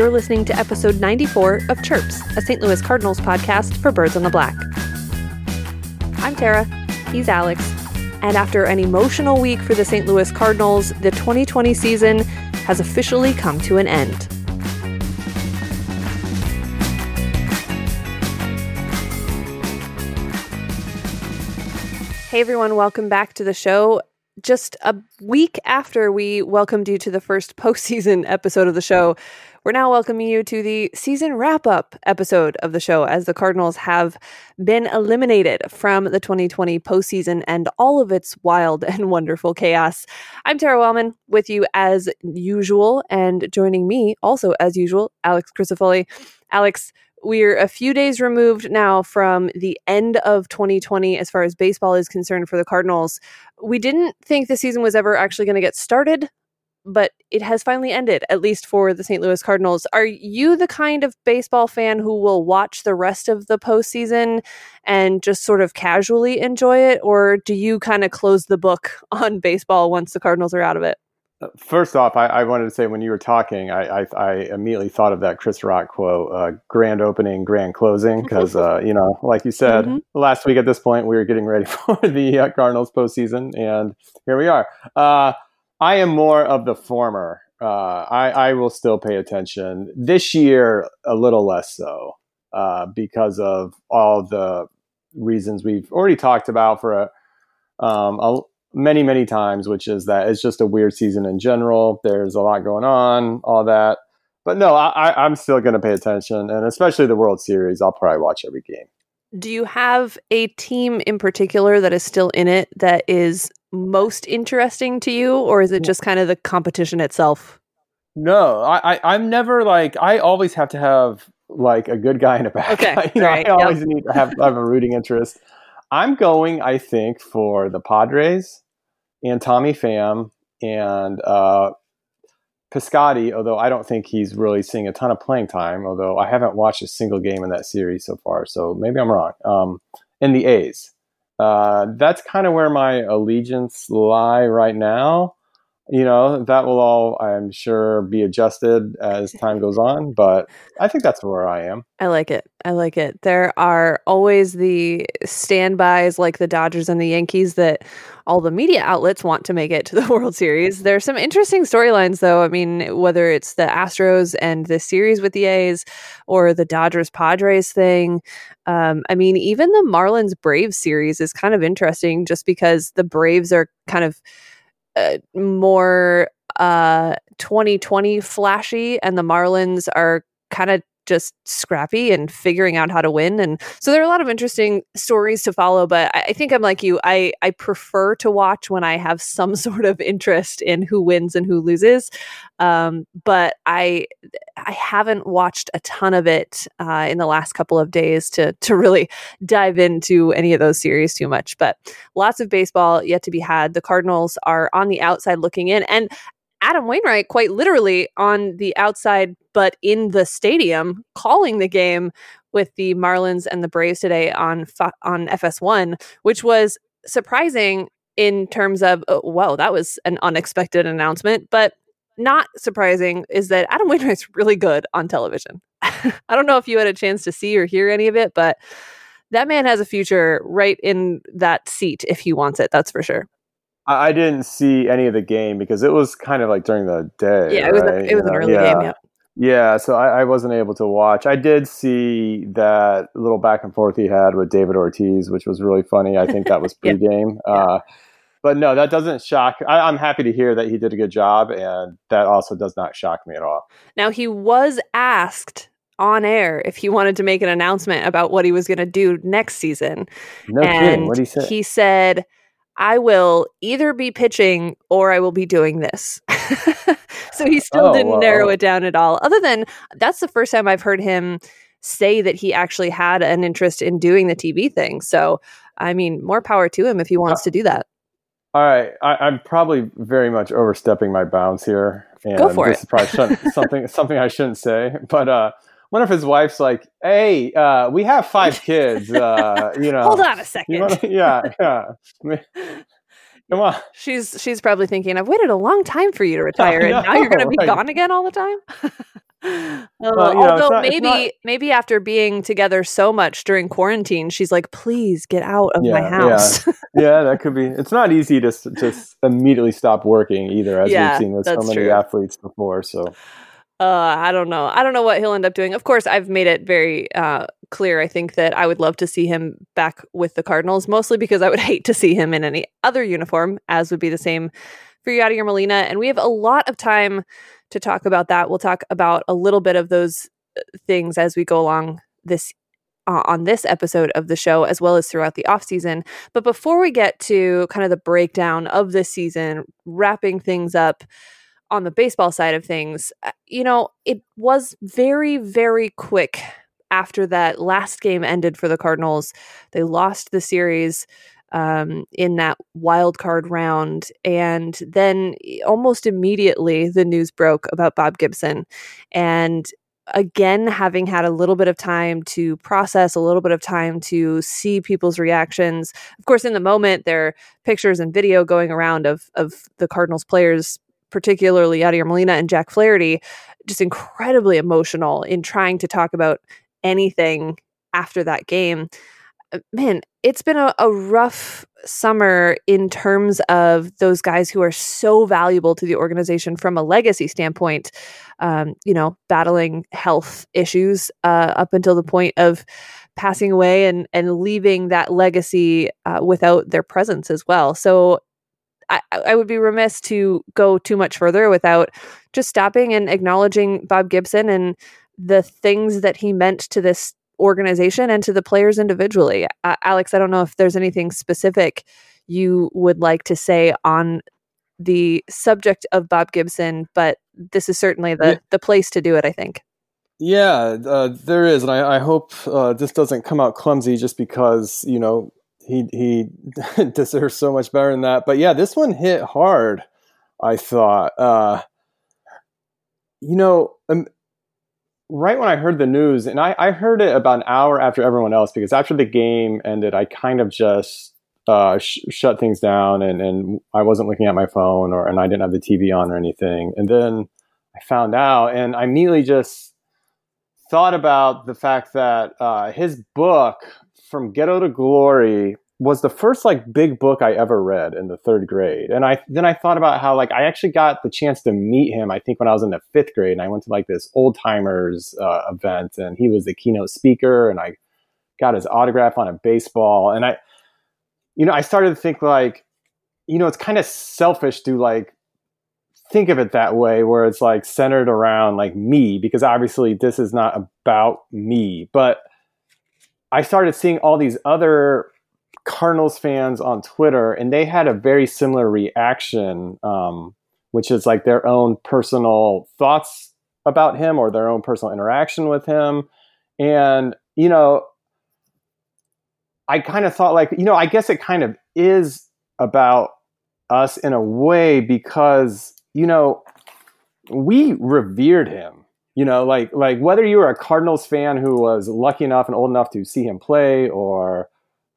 You're listening to episode 94 of Chirps, a St. Louis Cardinals podcast for Birds on the Black. I'm Tara. He's Alex. And after an emotional week for the St. Louis Cardinals, the 2020 season has officially come to an end. Hey everyone, welcome back to the show. Just a week after we welcomed you to the first postseason episode of the show, we're now welcoming you to the season wrap up episode of the show as the Cardinals have been eliminated from the 2020 postseason and all of its wild and wonderful chaos. I'm Tara Wellman with you as usual, and joining me also as usual, Alex Crisafulli. Alex, we're a few days removed now from the end of 2020 as far as baseball is concerned for the Cardinals. We didn't think the season was ever actually going to get started, but it has finally ended, at least for the St. Louis Cardinals. Are you the kind of baseball fan who will watch the rest of the postseason and just sort of casually enjoy it? Or do you kind of close the book on baseball once the Cardinals are out of it? First off, I, I, wanted to say when you were talking, I, I, I immediately thought of that Chris Rock quote: uh, "Grand opening, grand closing." Because uh, you know, like you said mm-hmm. last week, at this point, we were getting ready for the uh, Cardinals postseason, and here we are. I am more of the former. Uh, I, I will still pay attention this year, a little less so, uh, because of all the reasons we've already talked about for a, um, a many, many times, which is that it's just a weird season in general. There's a lot going on, all that. But no, I, I'm still going to pay attention, and especially the World Series. I'll probably watch every game. Do you have a team in particular that is still in it that is most interesting to you, or is it just kind of the competition itself? No, I, I am never like I always have to have like a good guy in a back. Okay, you know, right, I always yep. need to have, have a rooting interest. I'm going, I think, for the Padres and Tommy Pham and uh, Piscotty, although I don't think he's really seeing a ton of playing time, although I haven't watched a single game in that series so far, so maybe I'm wrong. Um, in the A's. Uh, that's kind of where my allegiance lie right now you know that will all i'm sure be adjusted as time goes on but i think that's where i am. I like it. I like it. There are always the standbys like the dodgers and the yankees that all the media outlets want to make it to the world series. There's some interesting storylines though. I mean whether it's the astros and the series with the a's or the dodgers padres thing. Um, i mean even the marlins braves series is kind of interesting just because the braves are kind of uh, more uh 2020 flashy and the Marlins are kind of just scrappy and figuring out how to win. And so there are a lot of interesting stories to follow. But I, I, think I'm like you. I I prefer to watch when I have some sort of interest in who wins and who loses. Um, but I I haven't watched a ton of it uh, in the last couple of days to to really dive into any of those series too much. But lots of baseball yet to be had. The Cardinals are on the outside looking in, and Adam Wainwright, quite literally on the outside, but in the stadium, calling the game with the Marlins and the Braves today on on FS1, which was surprising in terms of oh, whoa, that was an unexpected announcement, but not surprising is that Adam Wainwright's really good on television. I don't know if you had a chance to see or hear any of it, but that man has a future right in that seat if he wants it. That's for sure. I didn't see any of the game because it was kind of like during the day. Yeah, it was. A, it was an early yeah. game. Yeah. Yeah, so I, I, wasn't able to watch. I did see that little back and forth he had with David Ortiz, which was really funny. I think that was pregame. yeah. uh, but no, that doesn't shock. I, I'm happy to hear that he did a good job, and that also does not shock me at all. Now he was asked on air if he wanted to make an announcement about what he was going to do next season. No and kidding. What did he say? He said I will either be pitching or I will be doing this. so he still oh, didn't narrow it down at all. Other than that's the first time I've heard him say that he actually had an interest in doing the TV thing. So, I mean, more power to him if he wants uh, to do that. All right, I, am probably very much overstepping my bounds here, and Go for this it. is probably something something I shouldn't say. But uh, one of his wife's like, "Hey, uh, we have five kids. Uh, you know, hold on a second. Wanna, yeah, yeah. Come on. She's she's probably thinking, I've waited a long time for you to retire, and now you're going to be gone again all the time. Uh, well, you know, although not, maybe not... maybe after being together so much during quarantine, she's like, "Please get out of yeah, my house." Yeah. yeah, that could be. It's not easy to just immediately stop working either, as yeah, we've seen with so many true. athletes before. So, uh, I don't know. I don't know what he'll end up doing. Of course, I've made it very uh, clear. I think that I would love to see him back with the Cardinals, mostly because I would hate to see him in any other uniform, as would be the same for Yadier Molina. And we have a lot of time to talk about that. We'll talk about a little bit of those uh, things as we go along this uh, on this episode of the show as well as throughout the off season. But before we get to kind of the breakdown of this season, wrapping things up on the baseball side of things, uh, you know, it was very very quick after that last game ended for the Cardinals. They lost the series um, in that wild card round. And then almost immediately, the news broke about Bob Gibson. And again, having had a little bit of time to process, a little bit of time to see people's reactions. Of course, in the moment, there are pictures and video going around of, of the Cardinals players, particularly Yadier Molina and Jack Flaherty, just incredibly emotional in trying to talk about anything after that game. Uh, man, it's been a, a, rough summer in terms of those guys who are so valuable to the organization from a legacy standpoint. Um, you know, battling health issues uh, up until the point of passing away and and leaving that legacy uh, without their presence as well. So. I, I would be remiss to go too much further without just stopping and acknowledging Bob Gibson and the things that he meant to this organization and to the players individually. Uh, Alex, I don't know if there's anything specific you would like to say on the subject of Bob Gibson, but this is certainly the, yeah. the place to do it, I think. Yeah, uh, there is. And I, I hope uh, this doesn't come out clumsy just because, you know, he, he deserves so much better than that. But yeah, this one hit hard, I thought. Uh, you know, um, right when I heard the news, and I, I, heard it about an hour after everyone else because after the game ended, I kind of just uh, sh- shut things down and, and I wasn't looking at my phone or and I didn't have the TV on or anything. And then I found out, and I immediately just thought about the fact that uh, his book from Ghetto to Glory was the first like big book I ever read in the third grade. And I then I thought about how like I actually got the chance to meet him. I think when I was in the fifth grade, and I went to like this old timers uh, event, and he was the keynote speaker, and I got his autograph on a baseball. And I, you know, I started to think like, you know, it's kind of selfish to like think of it that way, where it's like centered around like me, because obviously this is not about me, but. I started seeing all these other Cardinals fans on Twitter, and they had a very similar reaction, um, which is like their own personal thoughts about him or their own personal interaction with him. And, you know, I kind of thought, like, you know, I guess it kind of is about us in a way because, you know, we revered him you know like like whether you were a cardinals fan who was lucky enough and old enough to see him play or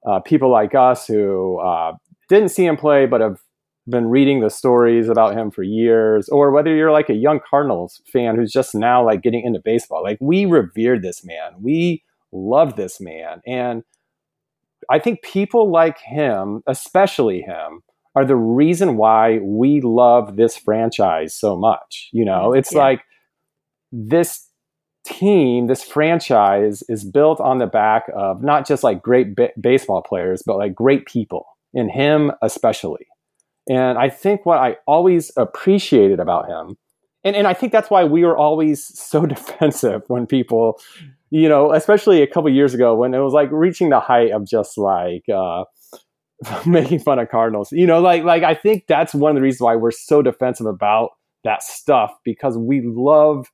uh, people like us who uh, didn't see him play but have been reading the stories about him for years, or whether you're like a young Cardinals fan who's just now like getting into baseball, like we revered this man, we loved this man, and I think people like him, especially him, are the reason why we love this franchise so much. You know, it's yeah. like this team, this franchise is built on the back of not just like great b- baseball players, but like great people, and him especially. And I think what I always appreciated about him, and, and I think that's why we were always so defensive when people, you know, especially a couple years ago when it was like reaching the height of just like uh, making fun of Cardinals. You know, like like I think that's one of the reasons why we're so defensive about that stuff because we love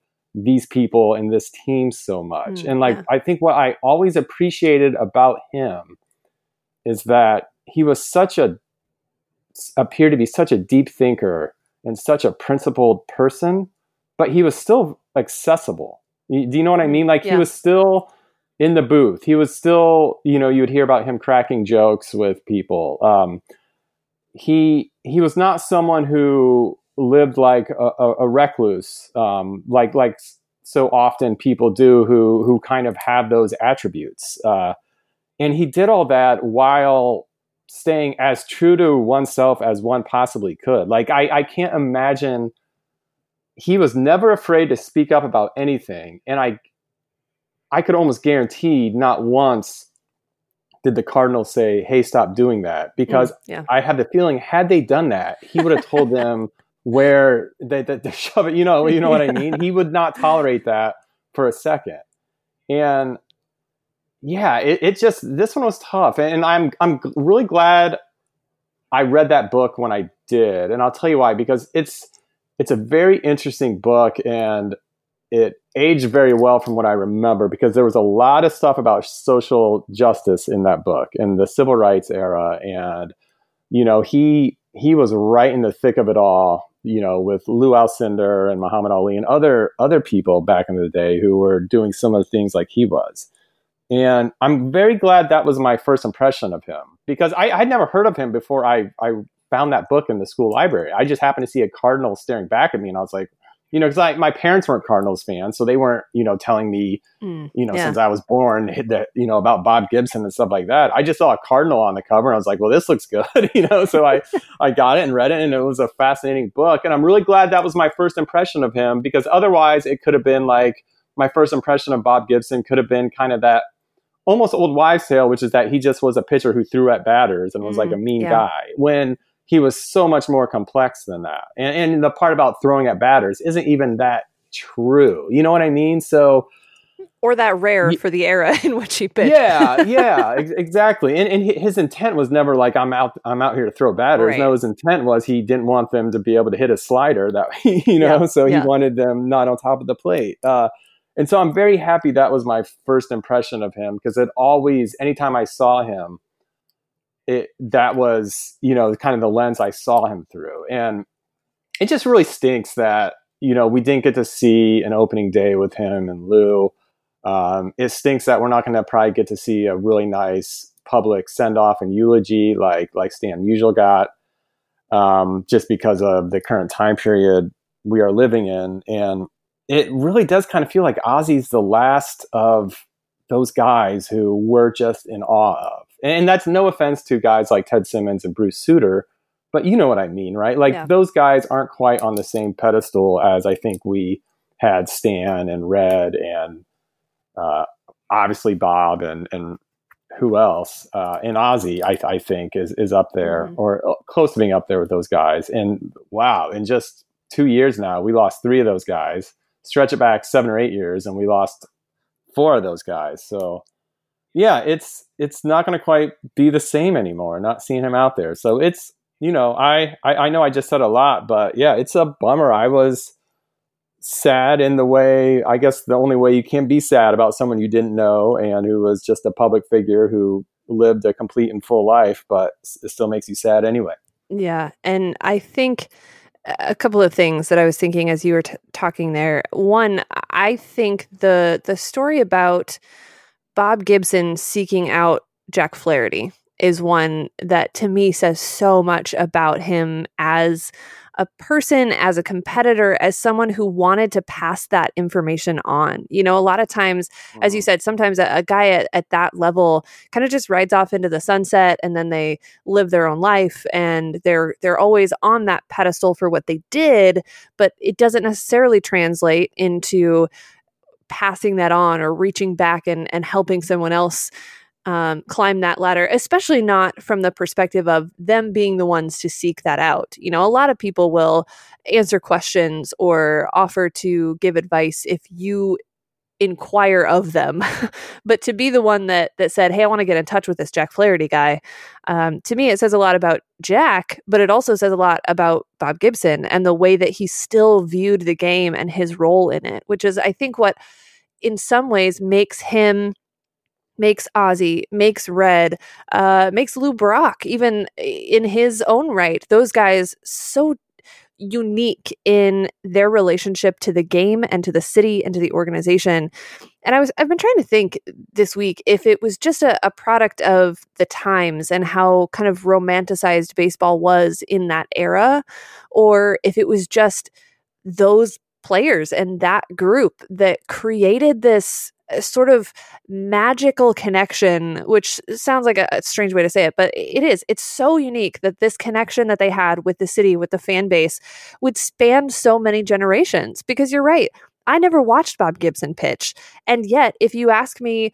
these people and this team so much. Mm, and like, yeah. I think what I always appreciated about him is that he was such a, appeared to be such a deep thinker and such a principled person, but he was still accessible. Do you know what I mean? Like, yeah. he was still in the booth. He was still, you know, you would hear about him cracking jokes with people. Um, he he was not someone who lived like a, a, a recluse, um, like like so often people do who who kind of have those attributes. Uh, and he did all that while staying as true to oneself as one possibly could. Like I, I can't imagine he was never afraid to speak up about anything. And I I could almost guarantee not once did the Cardinal say, "Hey, stop doing that," because mm, yeah. I had the feeling had they done that, he would have told them where they, they, they shove it. You know, you know what I mean. He would not tolerate that for a second, and yeah, it, it just this one was tough, and I'm I'm really glad I read that book when I did, and I'll tell you why because it's it's a very interesting book and it aged very well from what I remember because there was a lot of stuff about social justice in that book and the civil rights era. And you know he he was right in the thick of it all you know with Lew Alcindor and Muhammad Ali and other other people back in the day who were doing similar things like he was. And I'm very glad that was my first impression of him because I, I'd never heard of him before I I found that book in the school library. I just happened to see a cardinal staring back at me and I was like you know, because my parents weren't Cardinals fans, so they weren't, you know, telling me, mm, you know, yeah. since I was born, that you know about Bob Gibson and stuff like that. I just saw a Cardinal on the cover, and I was like, well, this looks good, you know. So I I got it and read it, and it was a fascinating book, and I'm really glad that was my first impression of him because otherwise it could have been like my first impression of Bob Gibson could have been kind of that almost old wives' tale, which is that he just was a pitcher who threw at batters and was mm, like a mean yeah. guy when he was so much more complex than that. And, and the part about throwing at batters isn't even that true. You know what I mean? So, or that rare for the era in which he pitched. Yeah, yeah, ex- exactly. And, and his intent was never like I'm out I'm out here to throw batters. Right. No, his intent was he didn't want them to be able to hit a slider that you know, yeah. so he yeah. wanted them not on top of the plate. Uh, and so I'm very happy that was my first impression of him because it always anytime I saw him, it that was you know kind of the lens I saw him through, and it just really stinks that you know we didn't get to see an opening day with him and Lou. Um, it stinks that we're not going to probably get to see a really nice public send off and eulogy like like Stan Musial got, um, just because of the current time period we are living in, and it really does kind of feel like Ozzie's the last of those guys who we're just in awe of and that's no offense to guys like Ted Simmons and Bruce Sutter, but you know what I mean, right? Like yeah. those guys aren't quite on the same pedestal as I think we had Stan and Red and uh, obviously Bob and and who else? Uh, and Ozzie, I, I, think, is is up there mm-hmm. or uh, close to being up there with those guys. And wow, in just two years now, we lost three of those guys. Stretch it back seven or eight years, and we lost four of those guys. So yeah, it's it's not going to quite be the same anymore. Not seeing him out there, so it's you know I, I I know I just said a lot, but yeah, it's a bummer. I was sad in the way I guess the only way you can be sad about someone you didn't know and who was just a public figure who lived a complete and full life, but it still makes you sad anyway. Yeah, and I think a couple of things that I was thinking as you were t- talking there. One, I think the the story about Bob Gibson seeking out Jack Flaherty is one that to me says so much about him as a person, as a competitor, as someone who wanted to pass that information on. You know, a lot of times, as you mm-hmm. said, sometimes a, a guy at, at that level kind of just rides off into the sunset and then they live their own life and they're they're always on that pedestal for what they did, but it doesn't necessarily translate into passing that on or reaching back and, and helping someone else um, climb that ladder, especially not from the perspective of them being the ones to seek that out. You know, a lot of people will answer questions or offer to give advice if you inquire of them but to be the one that that said hey i want to get in touch with this jack flaherty guy um, to me it says a lot about jack but it also says a lot about bob gibson and the way that he still viewed the game and his role in it which is i think what in some ways makes him makes Ozzie, makes Red, uh, makes Lou Brock, even in his own right. Those guys so unique in their relationship to the game and to the city and to the organization. And I was I've been trying to think this week if it was just a, a product of the times and how kind of romanticized baseball was in that era, or if it was just those players and that group that created this sort of magical connection, which sounds like a, a, strange way to say it, but it is. It's so unique that this connection that they had with the city, with the fan base, would span so many generations. Because you're right. I never watched Bob Gibson pitch. And yet, if you ask me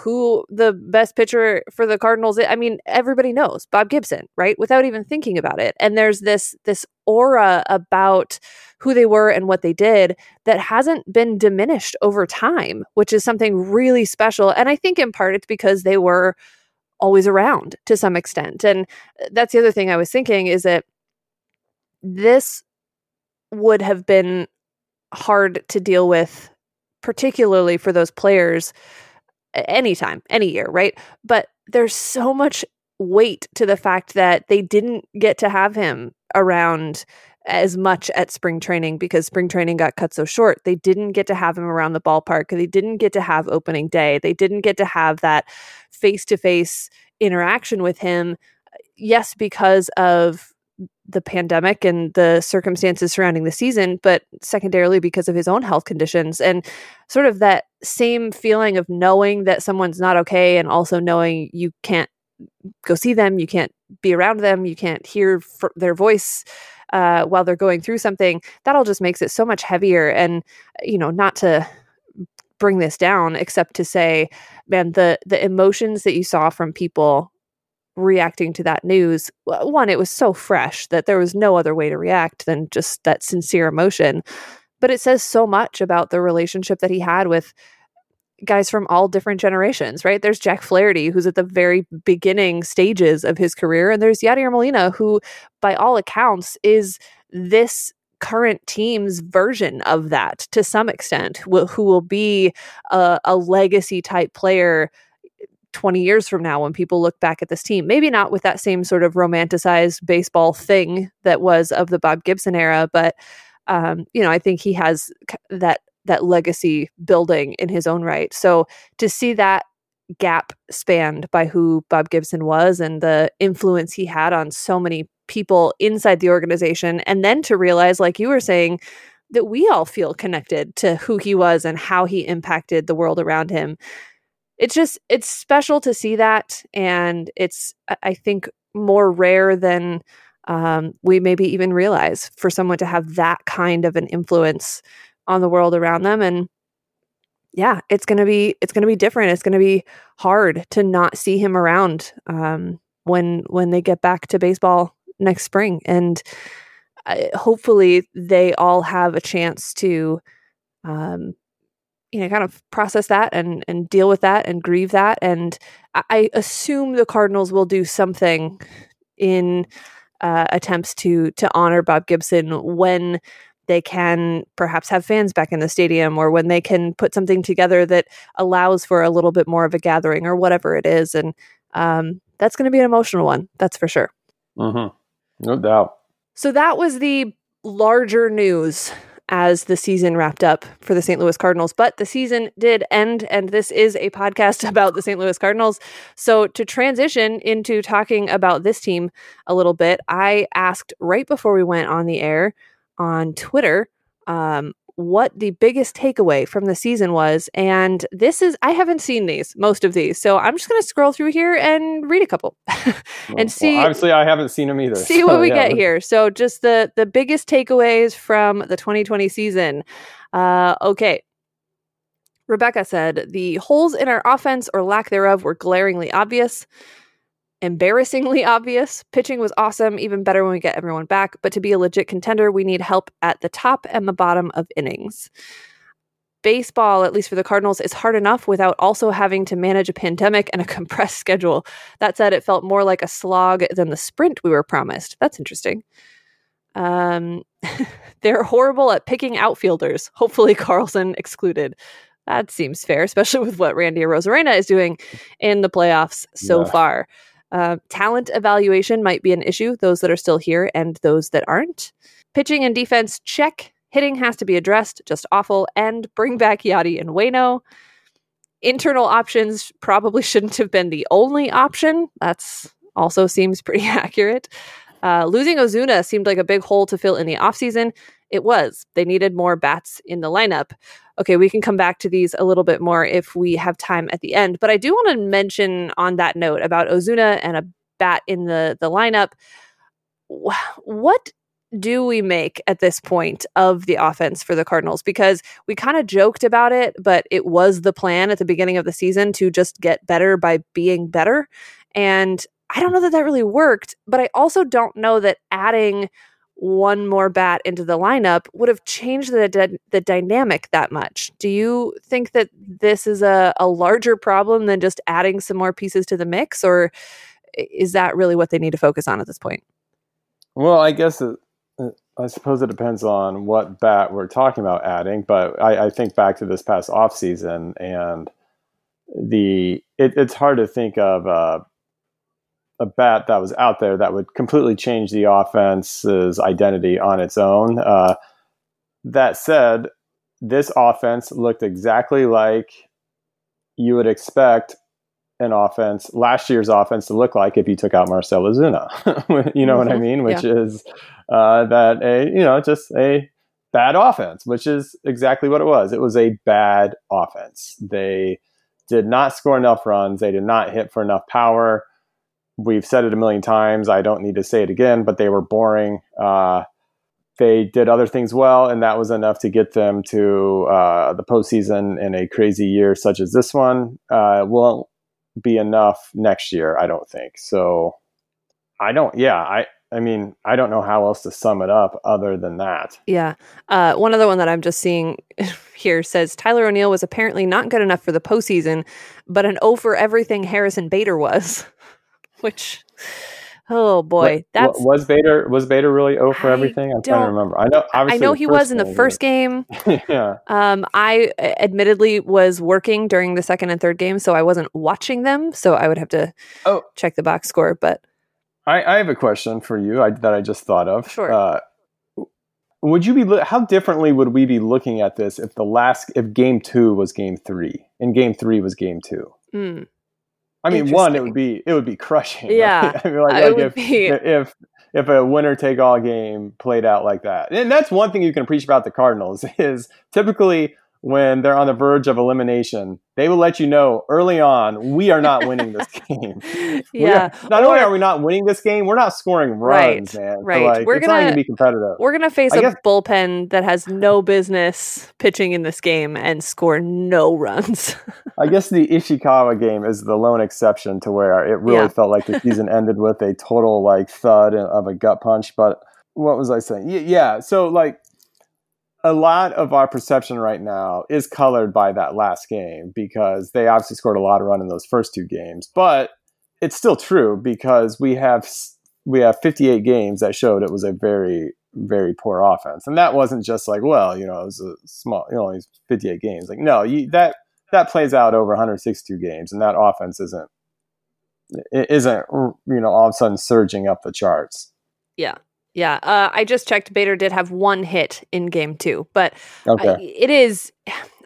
who the best pitcher for the Cardinals I mean everybody knows Bob Gibson right? Without even thinking about it. And there's this this aura about who they were and what they did that hasn't been diminished over time which is something really special. And I think in part it's because they were always around to some extent. And uh, that's the other thing I was thinking is that this would have been hard to deal with particularly for those players anytime, any year, right? But there's so much weight to the fact that they didn't get to have him around as much at spring training because spring training got cut so short. They didn't get to have him around the ballpark. They didn't get to have opening day. They didn't get to have that face to face interaction with him. Uh, yes, because of the pandemic and the circumstances surrounding the season, but secondarily because of his own health conditions and sort of that same feeling of knowing that someone's not okay and also knowing you can't go see them, you can't be around them, you can't hear their voice uh, while they're going through something. That all just makes it so much heavier. And you know, not to bring this down, except to say, man, the the emotions that you saw from people reacting to that news one it was so fresh that there was no other way to react than just that sincere emotion but it says so much about the relationship that he had with guys from all different generations right? There's jack flaherty who's at the very beginning stages of his career and there's yadier molina who by all accounts is this current team's version of that to some extent who will be a, a legacy type player 20 years from now when people look back at this team. Maybe not with that same sort of romanticized baseball thing that was of the Bob Gibson era, but um, you know, I think he has that that legacy building in his own right. So to see that gap spanned by who Bob Gibson was and the influence he had on so many people inside the organization and then to realize like you were saying that we all feel connected to who he was and how he impacted the world around him it's just it's special to see that and it's i think more rare than um, we maybe even realize for someone to have that kind of an influence on the world around them and yeah it's gonna be it's gonna be different. It's gonna be hard to not see him around um, when when they get back to baseball next spring and uh, hopefully they all have a chance to um, you know kind of process that and and deal with that and grieve that and i assume the cardinals will do something in uh, attempts to to honor bob gibson when they can perhaps have fans back in the stadium or when they can put something together that allows for a little bit more of a gathering or whatever it is and um, that's going to be an emotional one that's for sure mm-hmm. no doubt so that was the larger news as the season wrapped up for the St. Louis Cardinals. But the season did end, and this is a podcast about the St. Louis Cardinals. So, to transition into talking about this team a little bit, I asked right before we went on the air on Twitter um, what the biggest takeaway from the season was. And this is, I haven't seen these, most of these. So I'm just going to scroll through here and read a couple and see. Obviously, I haven't seen them either. See so, what we yeah. get here. So just the, the biggest takeaways from the 2020 season. Uh, okay. Rebecca said the holes in our offense or lack thereof were glaringly obvious embarrassingly obvious. Pitching was awesome, even better when we get everyone back. But to be a legit contender, we need help at the top and the bottom of innings. Baseball, at least for the Cardinals, is hard enough without also having to manage a pandemic and a compressed schedule. That said, it felt more like a slog than the sprint we were promised. That's interesting. Um, they're horrible at picking outfielders, hopefully, Carlson excluded. That seems fair, especially with what Randy Arozarena is doing in the playoffs so yeah. far. Uh, talent evaluation might be an issue, those that are still here and those that aren't. Pitching and defense, check. Hitting has to be addressed, just awful. And bring back Yadi and Wayno. Internal options probably shouldn't have been the only option. That's also seems pretty accurate. Uh, losing Ozuna seemed like a big hole to fill in the offseason. It was. They needed more bats in the lineup. Okay, we can come back to these a little bit more if we have time at the end. But I do want to mention on that note about Ozuna and a bat in the the lineup. What do we make at this point of the offense for the Cardinals? Because we kind of joked about it, but it was the plan at the beginning of the season to just get better by being better. And I don't know that that really worked, but I also don't know that adding one more bat into the lineup would have changed the the dynamic that much. Do you think that this is a, a larger problem than just adding some more pieces to the mix, or is that really what they need to focus on at this point? Well, I guess it, I suppose it depends on what bat we're talking about adding, but I, I think back to this past off season and the it, it's hard to think of uh, a bat that was out there that would completely change the offense's identity on its own. Uh, that said, this offense looked exactly like you would expect an offense, last year's offense, to look like if you took out Marcell Ozuna. you know mm-hmm. what I mm-hmm. mean? Which yeah. is uh, that a you know just a bad offense, which is exactly what it was. It was a bad offense. They did not score enough runs. They did not hit for enough power we've said it a million times. I don't need to say it again, but they were boring. Uh, they did other things well, and that was enough to get them to uh, the postseason in a crazy year such as this one. Uh, won't be enough next year, I don't think. So, I don't. Yeah, I. I mean, I don't know how else to sum it up other than that. Yeah. Uh, one other one that I'm just seeing here says Tyler O'Neill was apparently not good enough for the postseason, but an O for everything Harrison Bader was. which oh boy, that's was Bader was Bader really oh for everything? I'm trying to remember. I know I know he was in the first game. yeah. Um, I admittedly was working during the second and third game, so I wasn't watching them. So I would have to oh. check the box score. But I, I have a question for you I, that I just thought of. Sure. Uh, would you be how differently would we be looking at this if the last if game two was game three and game three was game two? Mm. I mean, one, it would be it would be crushing. Yeah. I mean, like, like if, be... if if a winner take all game played out like that, and that's one thing you can preach about the Cardinals is typically when they're on the verge of elimination, they will let you know early on we are not winning this game. yeah. Are, not or, only are we not winning this game, we're not scoring runs, right, man. Right. So like, we're gonna, gonna be competitive. We're gonna face I a guess, bullpen that has no business pitching in this game and score no runs. I guess the Ishikawa game is the lone exception to where it really yeah. felt like the season ended with a total like thud of a gut punch. But what was I saying? Yeah. So like a lot of our perception right now is colored by that last game because they obviously scored a lot of run in those first two games. But it's still true because we have we have 58 games that showed it was a very very poor offense, and that wasn't just like well you know it was a small you know 58 games like no you, that that plays out over 162 games, and that offense isn't isn't you know all of a sudden surging up the charts. Yeah. Yeah, uh, I just checked. Bader did have one hit in game two, but okay. It is.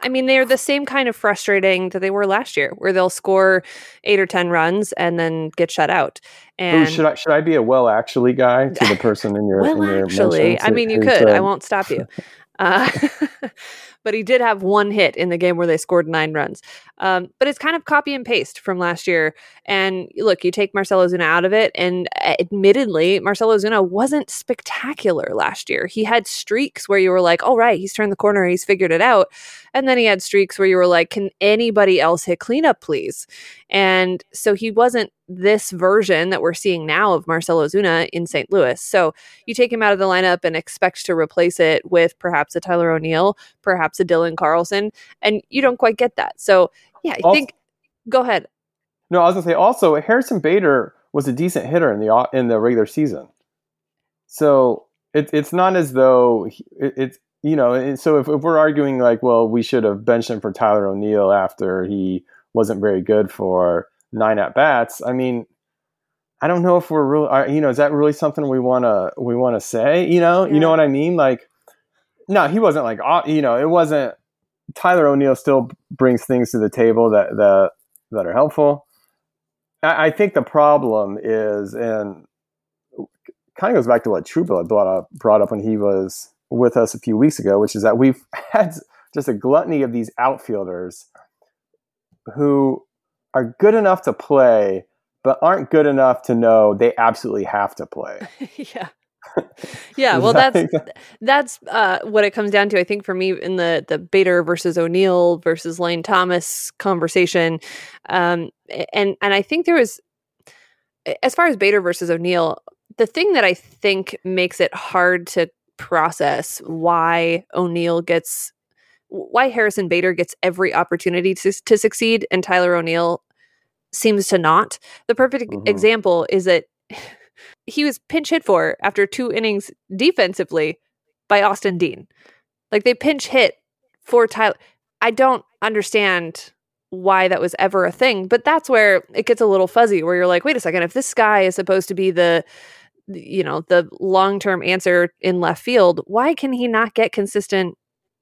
I mean, they're the same kind of frustrating that they were last year, where they'll score eight or ten runs and then get shut out. And Ooh, should I should I be a well actually guy to the person in your well in your actually? I mean, you could. I won't stop you. Uh, but he did have one hit in the game where they scored nine runs. Um, but it's kind of copy and paste from last year. And look, you take Marcell Ozuna out of it, and admittedly, Marcell Ozuna wasn't spectacular last year. He had streaks where you were like, all right, he's turned the corner, he's figured it out. And then he had streaks where you were like, can anybody else hit cleanup, please? And so he wasn't this version that we're seeing now of Marcell Ozuna in St. Louis. So you take him out of the lineup and expect to replace it with perhaps a Tyler O'Neill, perhaps a Dylan Carlson, and you don't quite get that. So yeah, I also, think. Go ahead. No, I was gonna say also Harrison Bader was a decent hitter in the in the regular season, so it, it's not as though it, it's you know. So if, if we're arguing like, well, we should have benched him for Tyler O'Neill after he wasn't very good for nine at bats. I mean, I don't know if we're really, you know, is that really something we want to we want to say? You know, yeah. you know what I mean? Like, no, he wasn't like, you know, it wasn't. Tyler O'Neill still brings things to the table that that that are helpful. I, I think the problem is, and kind of goes back to what Trouba brought up brought up when he was with us a few weeks ago, which is that we've had just a gluttony of these outfielders who are good enough to play, but aren't good enough to know they absolutely have to play. yeah. yeah, well, that's that's uh, what it comes down to. I think for me in the the Bader versus O'Neill versus Lane Thomas conversation, um, and and I think there was, as far as Bader versus O'Neill, the thing that I think makes it hard to process why O'Neill gets why Harrison Bader gets every opportunity to, to succeed and Tyler O'Neill seems to not. The perfect mm-hmm. example is that he was pinch hit for after two innings defensively by Austin Dean. Like they pinch hit for Tyler. I don't understand why that was ever a thing, but that's where it gets a little fuzzy where you're like, wait a second, if this guy is supposed to be the you know, the long-term answer in left field, why can he not get consistent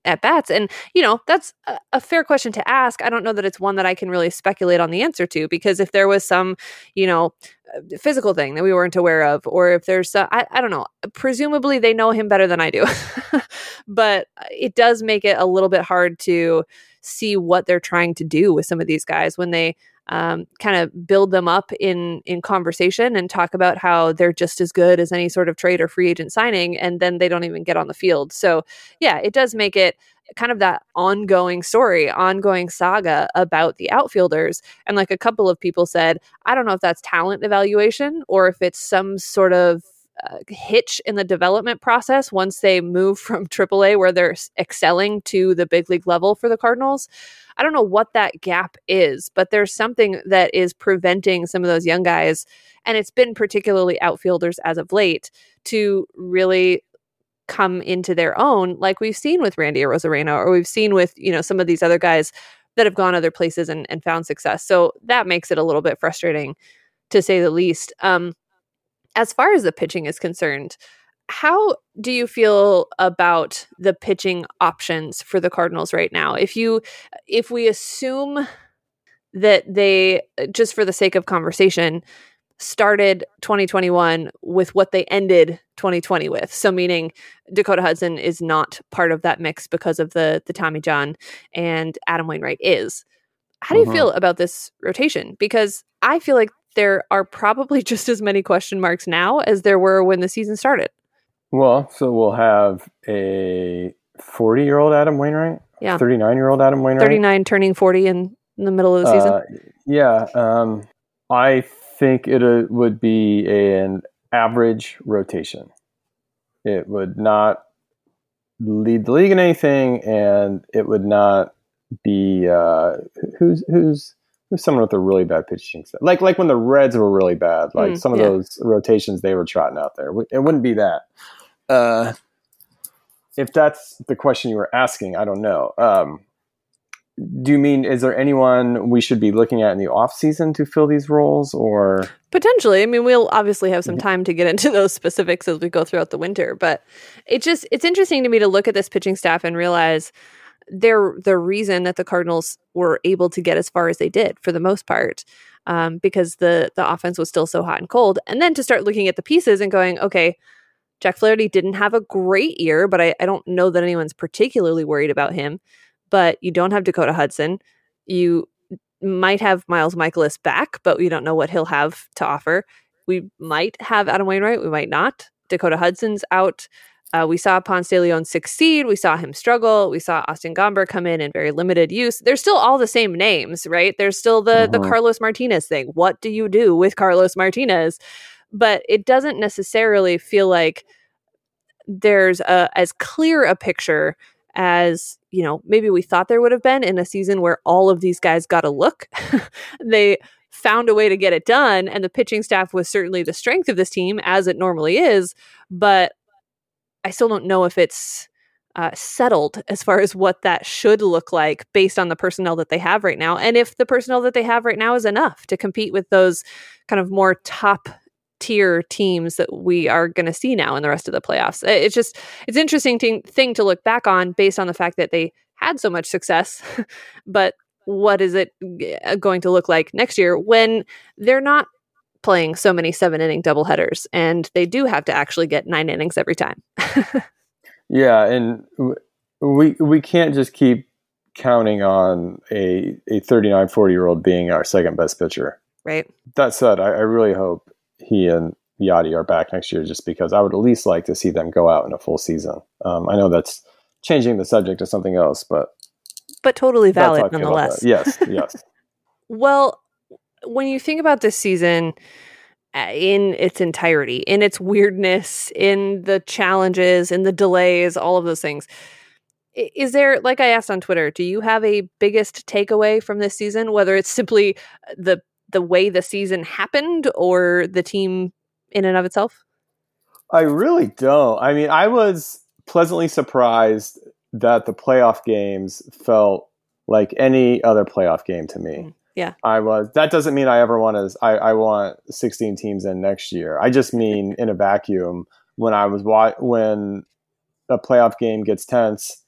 at bats? And, you know, that's a, a, fair question to ask. I don't know that it's one that I can really speculate on the answer to because if there was some, you know, uh, physical thing that we weren't aware of, or if there's, uh, I, I don't know, presumably they know him better than I do. but uh, it does make it a little bit hard to see what they're trying to do with some of these guys when they um, kind of build them up in in conversation and talk about how they're just as good as any sort of trade or free agent signing, and then they don't even get on the field. So yeah, it does make it kind of that ongoing story, ongoing saga about the outfielders. And like a couple of people said, I don't know if that's talent evaluation or if it's some sort of uh, hitch in the development process once they move from AAA, where they're excelling, to the big league level for the Cardinals. I don't know what that gap is, but there's something that is preventing some of those young guys, and it's been particularly outfielders as of late, to really come into their own, like we've seen with Randy Arozarena, or we've seen with you know some of these other guys that have gone other places and, and found success. So that makes it a little bit frustrating, to say the least. Um, as far as the pitching is concerned, how do you feel about the pitching options for the Cardinals right now? If you if we assume that they just for the sake of conversation started 2021 with what they ended 2020 with. So meaning Dakota Hudson is not part of that mix because of the the Tommy John and Adam Wainwright is. How do you uh-huh. feel about this rotation? Because I feel like there are probably just as many question marks now as there were when the season started. Well, so we'll have a 40 year old Adam Wainwright, yeah, 39 year old Adam Wainwright, 39 turning 40 in, in the middle of the season. Uh, yeah, um, I think it uh, would be a, an average rotation. It would not lead the league in anything, and it would not be uh, who's who's someone with a really bad pitching staff. Like like when the Reds were really bad, like mm, some of yeah. those rotations they were trotting out there. It wouldn't be that. Uh, if that's the question you were asking, I don't know. Um, do you mean is there anyone we should be looking at in the off season to fill these roles or potentially i mean we'll obviously have some mm-hmm. time to get into those specifics as we go throughout the winter but it just it's interesting to me to look at this pitching staff and realize they're the reason that the Cardinals were able to get as far as they did for the most part. Um, because the the offense was still so hot and cold. And then to start looking at the pieces and going, okay, Jack Flaherty didn't have a great year, but I, I don't know that anyone's particularly worried about him. But you don't have Dakota Hudson. You might have Miles Mikolas back, but we don't know what he'll have to offer. We might have Adam Wainwright, we might not. Dakota Hudson's out. Uh, we saw Ponce de Leon succeed. We saw him struggle. We saw Austin Gomber come in in very limited use. There's still all the same names, right? There's still the uh-huh. the Carlos Martinez thing. What do you do with Carlos Martinez? But it doesn't necessarily feel like there's a, as clear a picture as you know maybe we thought there would have been in a season where all of these guys got a look. they found a way to get it done, and the pitching staff was certainly the strength of this team, as it normally is. But I still don't know if it's uh, settled as far as what that should look like based on the personnel that they have right now, and if the personnel that they have right now is enough to compete with those kind of more top tier teams that we are going to see now in the rest of the playoffs. It's just it's interesting to, thing to look back on based on the fact that they had so much success, but what is it uh, going to look like next year when they're not playing so many seven inning double headers and they do have to actually get nine innings every time. Yeah, and we we can't just keep counting on a a 39, 40 year old being our second best pitcher. Right. That said, I, I really hope he and Yadi are back next year, just because I would at least like to see them go out in a full season. Um, I know that's changing the subject to something else, but but totally valid nonetheless. Yes, yes. well, when you think about this season uh, in its entirety, in its weirdness, in the challenges, in the delays, all of those things, is there like i asked on twitter do you have a biggest takeaway from this season whether it's simply uh, the the way the season happened or the team in and of itself? I really don't. I mean i was pleasantly surprised that the playoff games felt like any other playoff game to me. Yeah. I was that doesn't mean I ever want to I, I want 16 teams in next year. I just mean in a vacuum when I was when a playoff game gets tense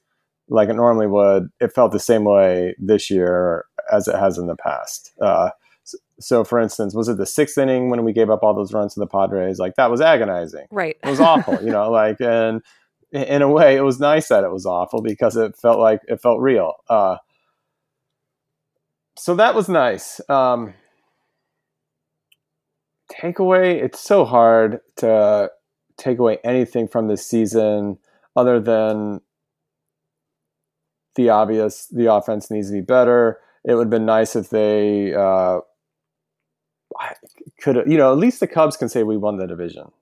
like it normally would, it felt the same way this year as it has in the past. Uh, so, for instance, was it the sixth inning when we gave up all those runs to the Padres? Like that was agonizing. Right. It was awful, you know, like, and in a way, it was nice that it was awful because it felt like it felt real. Uh, so that was nice. Um, takeaway, it's so hard to take away anything from this season other than the obvious. The offense needs to be better. It would have been nice if they uh, could, you know, at least the Cubs can say we won the division.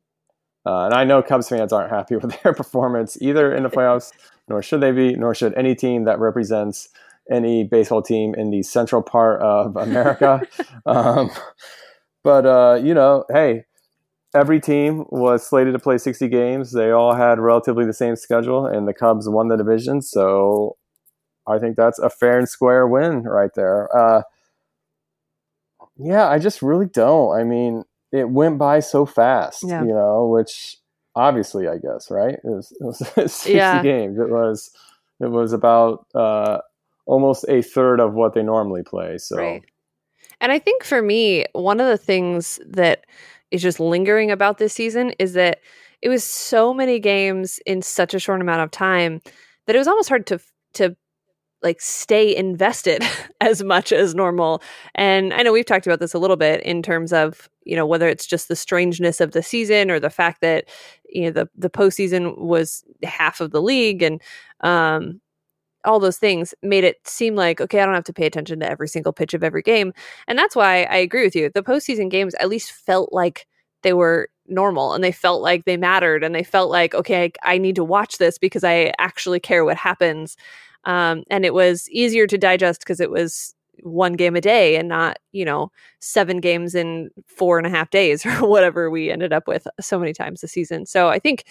Uh, and I know Cubs fans aren't happy with their performance either in the playoffs, nor should they be, nor should any team that represents any baseball team in the central part of America. um, but, uh, you know, hey, every team was slated to play 60 games. They all had relatively the same schedule, and the Cubs won the division. So I think that's a fair and square win right there. Uh, yeah, I just really don't. I mean, it went by so fast, yeah. you know, which obviously I guess, right? It was, it was 60 yeah. games. It was, it was about, uh, almost a third of what they normally play. So, right. and I think for me, one of the things that is just lingering about this season is that it was so many games in such a short amount of time that it was almost hard to to like stay invested as much as normal. And I know we've talked about this a little bit in terms of, you know, whether it's just the strangeness of the season or the fact that, you know, the the postseason was half of the league and um all those things made it seem like, okay, I don't have to pay attention to every single pitch of every game. And that's why I agree with you. The postseason games at least felt like they were normal and they felt like they mattered and they felt like, okay, I, I need to watch this because I actually care what happens. Um, and it was easier to digest because it was one game a day and not, you know, seven games in four and a half days or whatever we ended up with so many times this season. So I think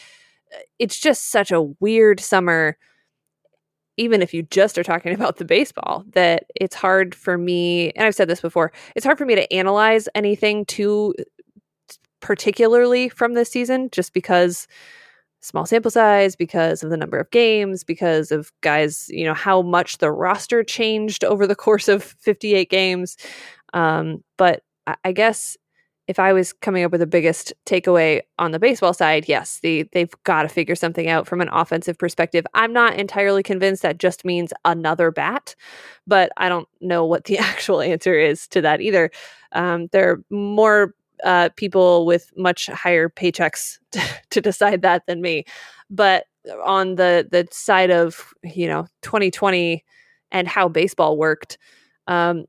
uh, it's just such a weird summer, even if you just are talking about the baseball, that it's hard for me, and I've said this before, it's hard for me to analyze anything too particularly from this season just because small sample size because of the number of games because of guys you know how much the roster changed over the course of 58 games. Um, but I, I guess if i was coming up with the biggest takeaway on the baseball side yes the, they've got to figure something out from an offensive perspective i'm not entirely convinced that just means another bat but i don't know what the actual answer is to that either um, there are more uh, people with much higher paychecks to, to decide that than me. But on the the side of you know 2020 and how baseball worked, um,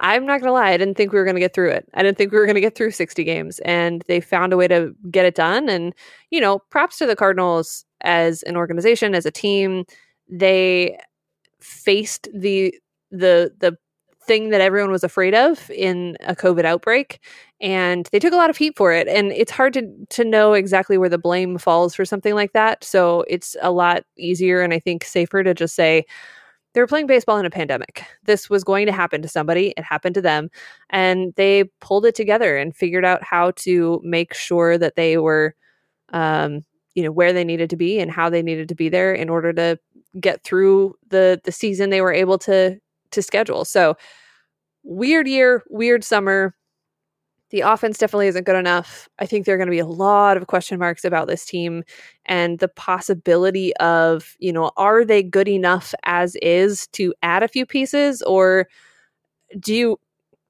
I'm not gonna lie, I didn't think we were gonna get through it. I didn't think we were gonna get through 60 games, and they found a way to get it done. And you know, props to the Cardinals as an organization, as a team. They faced the the the thing that everyone was afraid of in a COVID outbreak. And they took a lot of heat for it. And it's hard to, to know exactly where the blame falls for something like that. So it's a lot easier and I think safer to just say, they were playing baseball in a pandemic. This was going to happen to somebody. It happened to them. And they pulled it together and figured out how to make sure that they were, um, you know, where they needed to be and how they needed to be there in order to get through the the season they were able to to schedule. So weird year, weird summer. The offense definitely isn't good enough. I think there are going to be a lot of question marks about this team and the possibility of, you know, are they good enough as is to add a few pieces or do you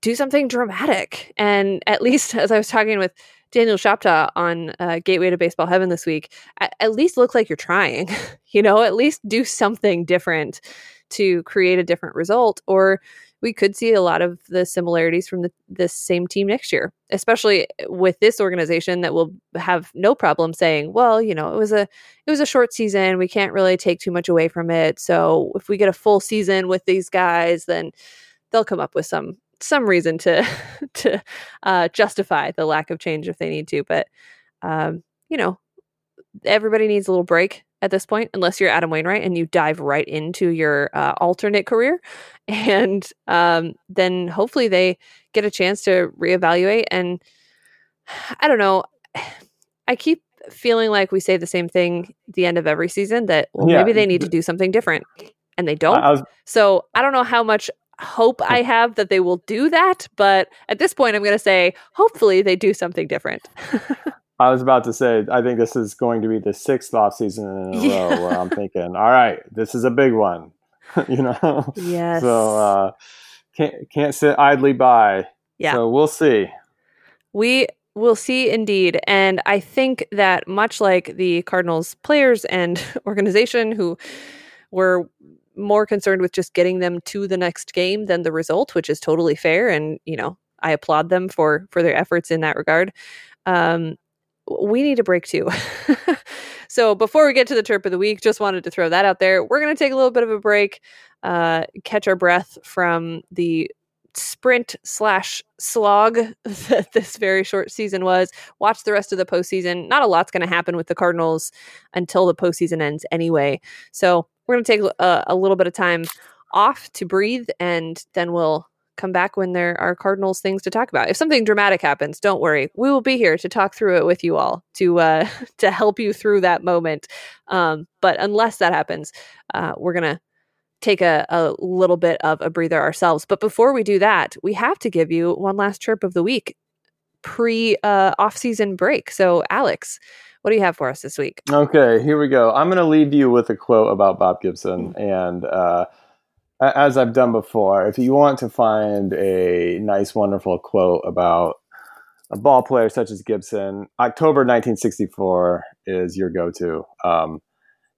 do something dramatic? And at least as I was talking with Daniel Shoptaw on uh, Gateway to Baseball Heaven this week, at, at least look like you're trying, you know, at least do something different to create a different result or we could see a lot of the similarities from the, this same team next year, especially with this organization that will have no problem saying, well, you know, it was a it was a short season. We can't really take too much away from it. So if we get a full season with these guys, then they'll come up with some some reason to to uh, justify the lack of change if they need to. But um, you know, everybody needs a little break at this point, unless you're Adam Wainwright and you dive right into your uh, alternate career. And um, then hopefully they get a chance to reevaluate. And I don't know. I keep feeling like we say the same thing the end of every season that, well, yeah. maybe they need to do something different. And they don't. I was- so I don't know how much hope I have that they will do that. But at this point, I'm going to say, hopefully, they do something different. I was about to say, I think this is going to be the sixth off season in a yeah. row where I'm thinking, all right, this is a big one. you know? Yes. So uh, can't can't sit idly by. Yeah. So we'll see. We will see indeed. And I think that much like the Cardinals players and organization who were more concerned with just getting them to the next game than the result, which is totally fair. And, you know, I applaud them for for their efforts in that regard. Um, we need a break too. so before we get to the chirp of the week, just wanted to throw that out there. We're going to take a little bit of a break, uh, catch our breath from the sprint slash slog that this very short season was. Watch the rest of the postseason. Not a lot's going to happen with the Cardinals until the postseason ends anyway. So we're going to take a, a little bit of time off to breathe, and then we'll come back when there are Cardinals things to talk about. If something dramatic happens, don't worry. We will be here to talk through it with you all to uh, to help you through that moment. Um, but unless that happens, uh, we're gonna take a, a little bit of a breather ourselves. But before we do that, we have to give you one last chirp of the week pre uh, off season break. So, Alex. What do you have for us this week? Okay, here we go. I'm going to leave you with a quote about Bob Gibson. And uh, as I've done before, if you want to find a nice, wonderful quote about a ball player such as Gibson, October 1964 is your go to. Um,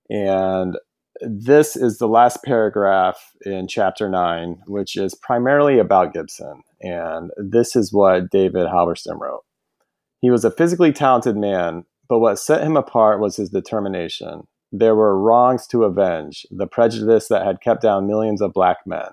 and this is the last paragraph in chapter nine, which is primarily about Gibson. And this is what David Halberstam wrote. He was a physically talented man, but what set him apart was his determination. There were wrongs to avenge, the prejudice that had kept down millions of black men,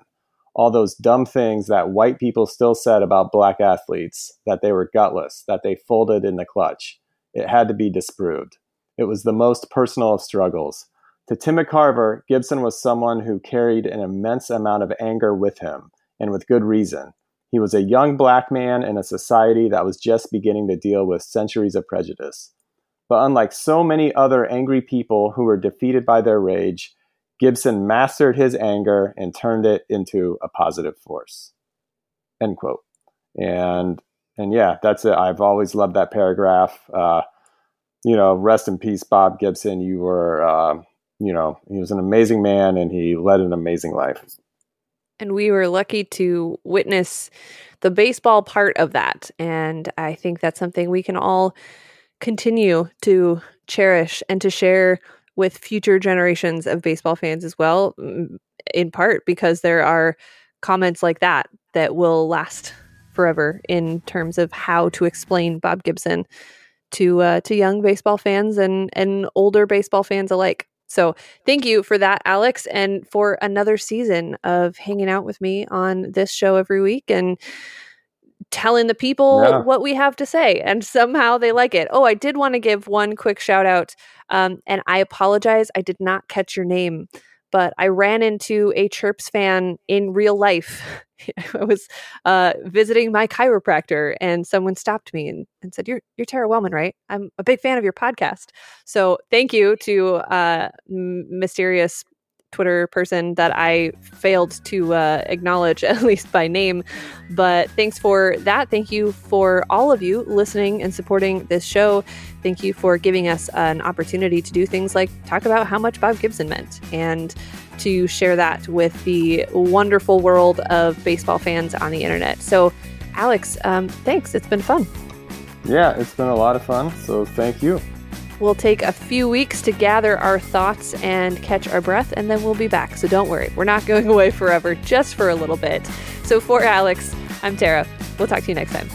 all those dumb things that white people still said about black athletes, that they were gutless, that they folded in the clutch. It had to be disproved. It was the most personal of struggles. To Tim McCarver, Gibson was someone who carried an immense amount of anger with him, and with good reason. He was a young black man in a society that was just beginning to deal with centuries of prejudice. But unlike so many other angry people who were defeated by their rage, Gibson mastered his anger and turned it into a positive force. End quote. And and yeah, that's it. I've always loved that paragraph. Uh, you know, rest in peace, Bob Gibson. You were, uh, you know, he was an amazing man and he led an amazing life. And we were lucky to witness the baseball part of that. And I think that's something we can all continue to cherish and to share with future generations of baseball fans as well, in part because there are comments like that that will last forever in terms of how to explain Bob Gibson to uh, to young baseball fans and and older baseball fans alike. So thank you for that, Alex, and for another season of hanging out with me on this show every week and telling the people yeah. what we have to say and somehow they like it. Oh i did want to give one quick shout out um, and i apologize i did not catch your name but i ran into a chirps fan in real life. I was uh, visiting my chiropractor and someone stopped me and, and said you're, you're tara wellman right? I'm a big fan of your podcast. So thank you to uh, mysterious Twitter person that I failed to uh, acknowledge, at least by name. But thanks for that. Thank you for all of you listening and supporting this show. Thank you for giving us an opportunity to do things like talk about how much Bob Gibson meant and to share that with the wonderful world of baseball fans on the internet. So, Alex, um, thanks. It's been fun. Yeah, it's been a lot of fun. So, thank you. We'll take a few weeks to gather our thoughts and catch our breath, and then we'll be back. So don't worry, we're not going away forever, just for a little bit. So for Alex, I'm Tara. We'll talk to you next time.